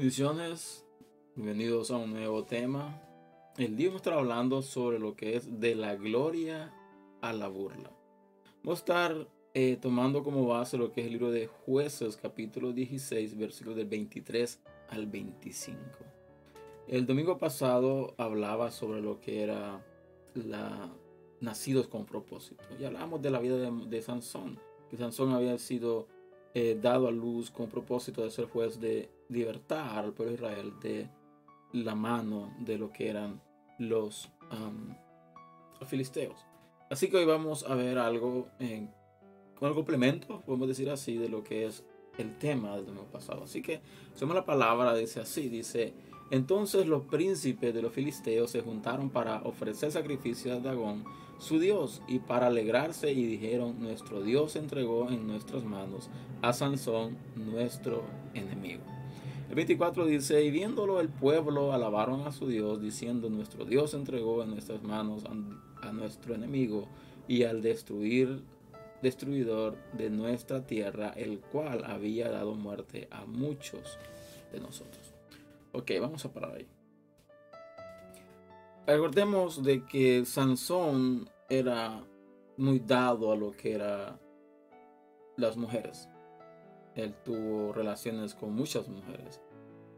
Bendiciones, bienvenidos a un nuevo tema. El día vamos a estar hablando sobre lo que es de la gloria a la burla. Vamos a estar eh, tomando como base lo que es el libro de jueces capítulo 16 versículos del 23 al 25. El domingo pasado hablaba sobre lo que era la nacidos con propósito. Y hablamos de la vida de, de Sansón, que Sansón había sido eh, dado a luz con propósito de ser juez de libertar al pueblo de Israel de la mano de lo que eran los, filisteos. Así que hoy vamos a ver algo, con el complemento, podemos decir así, de lo que es el tema del domingo pasado. Así que, somos la palabra, dice así, dice, entonces los príncipes de los filisteos se juntaron para ofrecer sacrificios a Dagón, su Dios, y para alegrarse y dijeron, nuestro Dios entregó en nuestras manos a Sansón, nuestro enemigo. El 24 dice, y viéndolo el pueblo alabaron a su Dios, diciendo, nuestro Dios entregó en nuestras manos a, nuestro enemigo y al destruir destruidor de nuestra tierra, el cual había dado muerte a muchos de nosotros. Ok, vamos a parar ahí. Recordemos de que Sansón era muy dado a lo que era las mujeres. Él tuvo relaciones con muchas mujeres.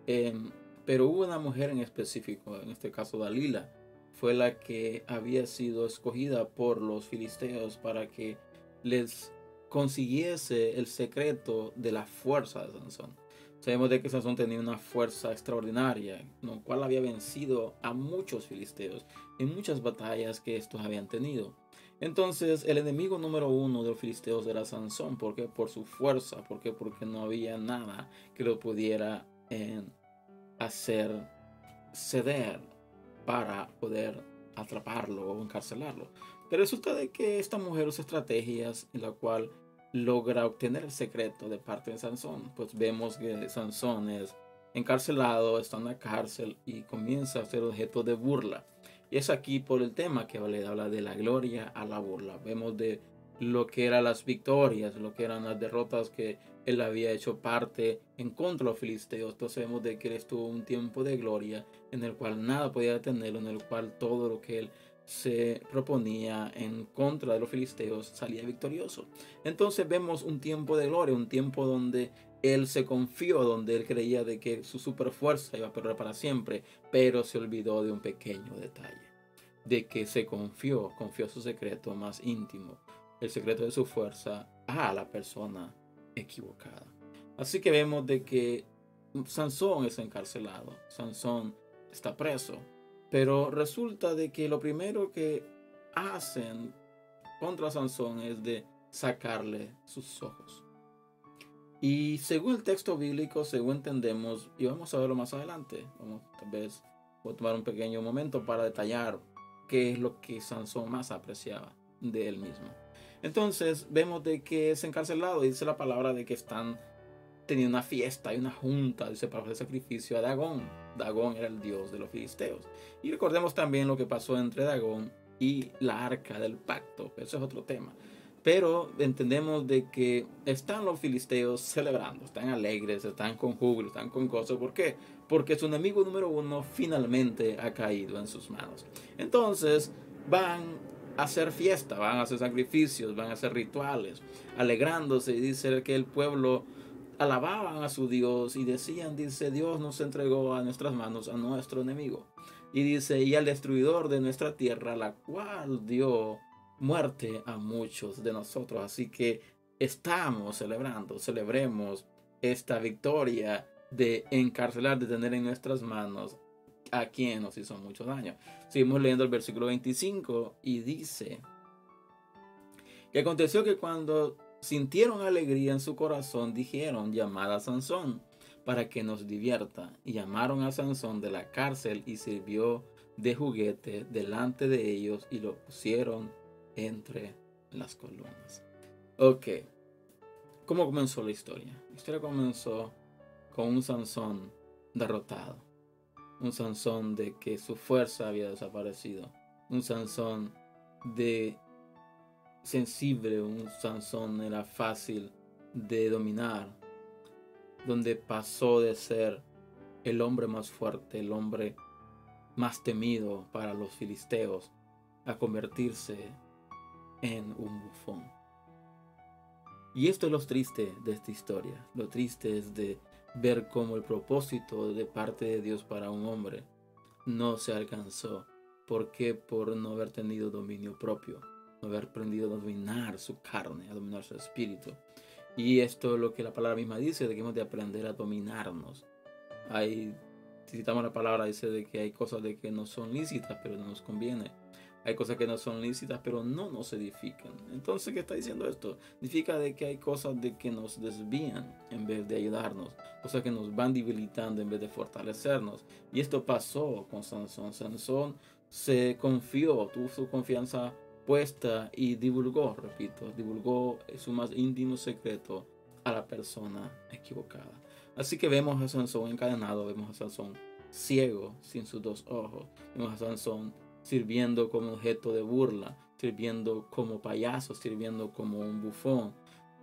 Em, pero hubo una mujer en específico, en este caso Dalila, fue la que había sido escogida por los filisteos para que les consiguiese el secreto de la fuerza de Sansón. Sabemos de que Sansón tenía una fuerza extraordinaria, lo cual había vencido a muchos filisteos en muchas batallas que estos habían tenido. Entonces, el enemigo número uno de los filisteos era Sansón. ¿Por qué? Por su fuerza. ¿Por qué? Porque no había nada que lo pudiera hacer ceder para poder atraparlo o encarcelarlo. Pero resulta de que esta mujer usa estrategias en la cual logra obtener el secreto de parte de Sansón. Pues vemos que Sansón es encarcelado, está en la cárcel y comienza a ser objeto de burla. Y es aquí por el tema que vale habla de la gloria a la burla. Vemos de lo que eran las victorias, lo que eran las derrotas que él había hecho parte en contra de los filisteos. Entonces vemos de que él estuvo un tiempo de gloria en el cual nada podía detenerlo, en el cual todo lo que él se proponía en contra de los filisteos salía victorioso. Entonces vemos un tiempo de gloria, un tiempo donde él se confió, donde él creía de que su superfuerza iba a perder para siempre, pero se olvidó de un pequeño detalle, de que se confió, confió su secreto más íntimo, el secreto de su fuerza a la persona equivocada. Así que vemos de que Sansón es encarcelado, Sansón está preso, pero resulta de que lo primero que hacen contra Sansón es de sacarle sus ojos. Y según el texto bíblico, según entendemos, y vamos a verlo más adelante, vamos, tal vez voy a tomar un pequeño momento para detallar qué es lo que Sansón más apreciaba de él mismo. Entonces vemos de que es encarcelado, dice la palabra de que están tenía una fiesta y una junta, dice, para hacer sacrificio a Dagón. Dagón era el dios de los filisteos. Y recordemos también lo que pasó entre Dagón y la arca del pacto. Eso es otro tema. Pero entendemos de que están los filisteos celebrando, están alegres, están con júbilo, están con gozo. ¿Por qué? Porque su enemigo número uno finalmente ha caído en sus manos. Entonces van a hacer fiesta, van a hacer sacrificios, van a hacer rituales, alegrándose y dice que el pueblo alababan a su Dios y decían, dice, Dios nos entregó a nuestras manos a nuestro enemigo. Y dice, y al destruidor de nuestra tierra, la cual dio muerte a muchos de nosotros. Así que estamos celebrando, celebremos esta victoria de encarcelar, de tener en nuestras manos a quien nos hizo mucho daño. Seguimos leyendo el versículo 25 y dice, y aconteció que cuando sintieron alegría en su corazón, dijeron, llamad a Sansón para que nos divierta. Y llamaron a Sansón de la cárcel y sirvió de juguete delante de ellos y lo pusieron entre las columnas. Ok, ¿cómo comenzó la historia? La historia comenzó con un Sansón derrotado. Un Sansón de que su fuerza había desaparecido. Un Sansón de sensible, un Sansón era fácil de dominar, donde pasó de ser el hombre más fuerte, el hombre más temido para los filisteos, a convertirse en un bufón. Y esto es lo triste de esta historia. Lo triste es de ver cómo el propósito de parte de Dios para un hombre no se alcanzó. ¿Por qué? Por no haber tenido dominio propio, haber aprendido a dominar su carne, a dominar su espíritu. Y esto es lo que la palabra misma dice, de que hemos de aprender a dominarnos. Hay, si citamos la palabra, dice de que hay cosas de que no son lícitas, pero no nos conviene. Hay cosas que no son lícitas, pero no nos edifican. Entonces, ¿qué está diciendo esto? Significa de que hay cosas de que nos desvían en vez de ayudarnos. Cosas que nos van debilitando en vez de fortalecernos. Y esto pasó con Sansón. Sansón se confió, tuvo su confianza puesta y divulgó, repito, divulgó su más íntimo secreto a la persona equivocada. Así que vemos a Sansón encadenado, vemos a Sansón ciego, sin sus dos ojos, vemos a Sansón sirviendo como objeto de burla, sirviendo como payaso, sirviendo como un bufón,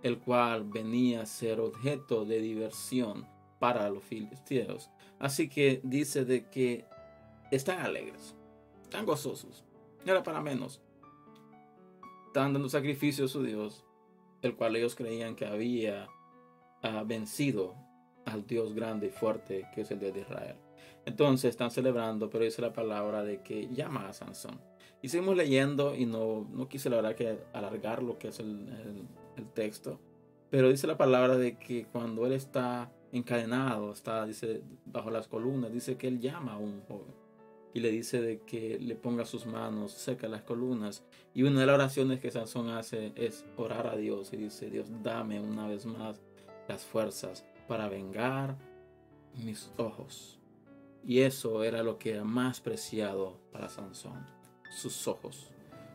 el cual venía a ser objeto de diversión para los filisteos. Así que dice de que están alegres, están gozosos, era para menos. Están dando sacrificio a su Dios, el cual ellos creían que había ah, vencido al Dios grande y fuerte que es el Dios de Israel. Entonces están celebrando, pero dice la palabra de que llama a Sansón. Y seguimos leyendo y no, no quise la verdad que alargar lo que es el, el, texto. Pero dice la palabra de que cuando él está encadenado, está, dice, bajo las columnas, dice que él llama a un joven. Y le dice de que le ponga sus manos cerca de las columnas. Y una de las oraciones que Sansón hace es orar a Dios y dice, Dios, dame una vez más las fuerzas para vengar mis ojos. Y eso era lo que era más preciado para Sansón, sus ojos.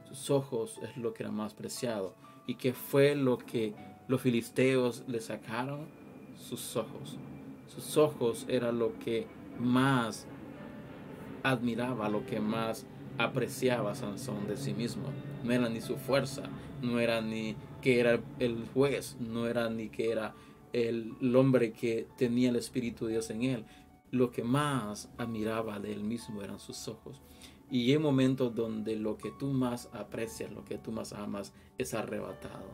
Sus ojos es lo que era más preciado. ¿Y que fue lo que los filisteos le sacaron? Sus ojos. Sus ojos era lo que más admiraba, lo que más apreciaba Sansón de sí mismo. No era ni su fuerza, no era ni que era el juez, no era ni que era el, hombre que tenía el Espíritu de Dios en él, lo que más admiraba de él mismo eran sus ojos. Y hay momentos donde lo que tú más aprecias, lo que tú más amas, es arrebatado.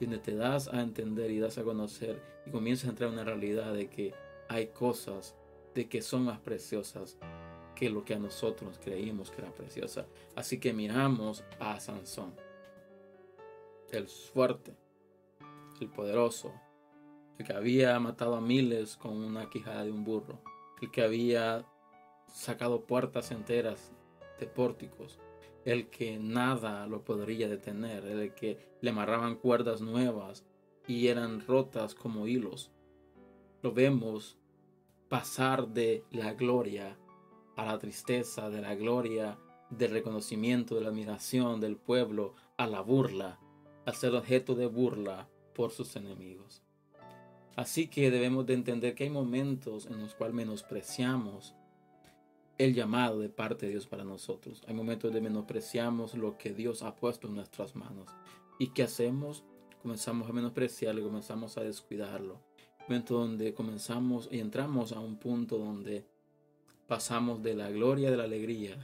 Donde te das a entender y das a conocer y comienzas a entrar en una realidad de que hay cosas de que son más preciosas que lo que a nosotros creímos que era preciosa. Así que miramos a Sansón, el fuerte, el poderoso, el que había matado a miles con una quijada de un burro el que había sacado puertas enteras de pórticos, el que nada lo podría detener, el que le amarraban cuerdas nuevas y eran rotas como hilos. Lo vemos pasar de la gloria a la tristeza, de la gloria del reconocimiento, de la admiración del pueblo, a la burla, a ser objeto de burla por sus enemigos. Así que debemos de entender que hay momentos en los cuales menospreciamos el llamado de parte de Dios para nosotros. Hay momentos de menospreciamos lo que Dios ha puesto en nuestras manos. ¿Y qué hacemos? Comenzamos a menospreciarlo comenzamos a descuidarlo. Momento donde comenzamos y entramos a un punto donde pasamos de la gloria, de la alegría,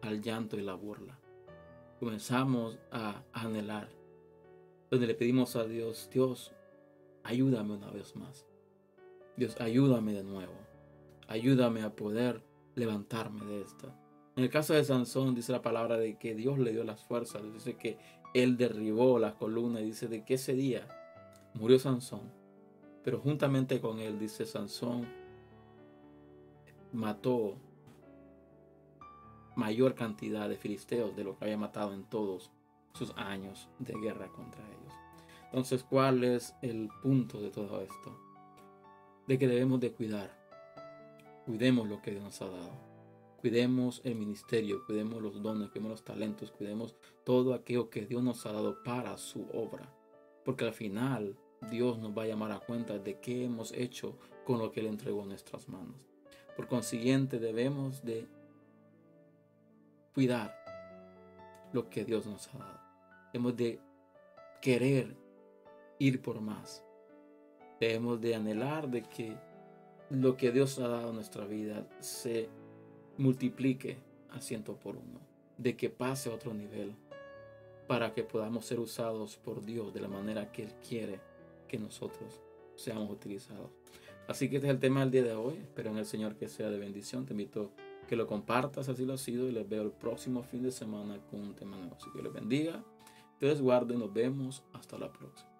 al llanto y la burla. Comenzamos a anhelar, donde le pedimos a Dios, Dios, ayúdame una vez más. Dios, ayúdame de nuevo. Ayúdame a poder levantarme de esta. En el caso de Sansón dice la palabra de que Dios le dio las fuerzas. Dice que él derribó las columnas. Dice de que ese día murió Sansón. Pero juntamente con él, dice Sansón, mató mayor cantidad de filisteos de lo que había matado en todos sus años de guerra contra ellos. Entonces, ¿cuál es el punto de todo esto? De que debemos de cuidar. Cuidemos lo que Dios nos ha dado. Cuidemos el ministerio, cuidemos los dones, cuidemos los talentos, cuidemos todo aquello que Dios nos ha dado para su obra. Porque al final Dios nos va a llamar a cuenta de qué hemos hecho con lo que Él entregó en nuestras manos. Por consiguiente, debemos de cuidar lo que Dios nos ha dado. Debemos de querer ir por más. Debemos de anhelar de que lo que Dios ha dado a nuestra vida se multiplique a ciento por uno, de que pase a otro nivel, para que podamos ser usados por Dios de la manera que Él quiere que nosotros seamos utilizados. Así que este es el tema del día de hoy. Espero en el Señor que sea de bendición. Te invito a que lo compartas, así lo ha sido, y les veo el próximo fin de semana con un tema nuevo. Así que les bendiga, te desguardo y nos vemos hasta la próxima.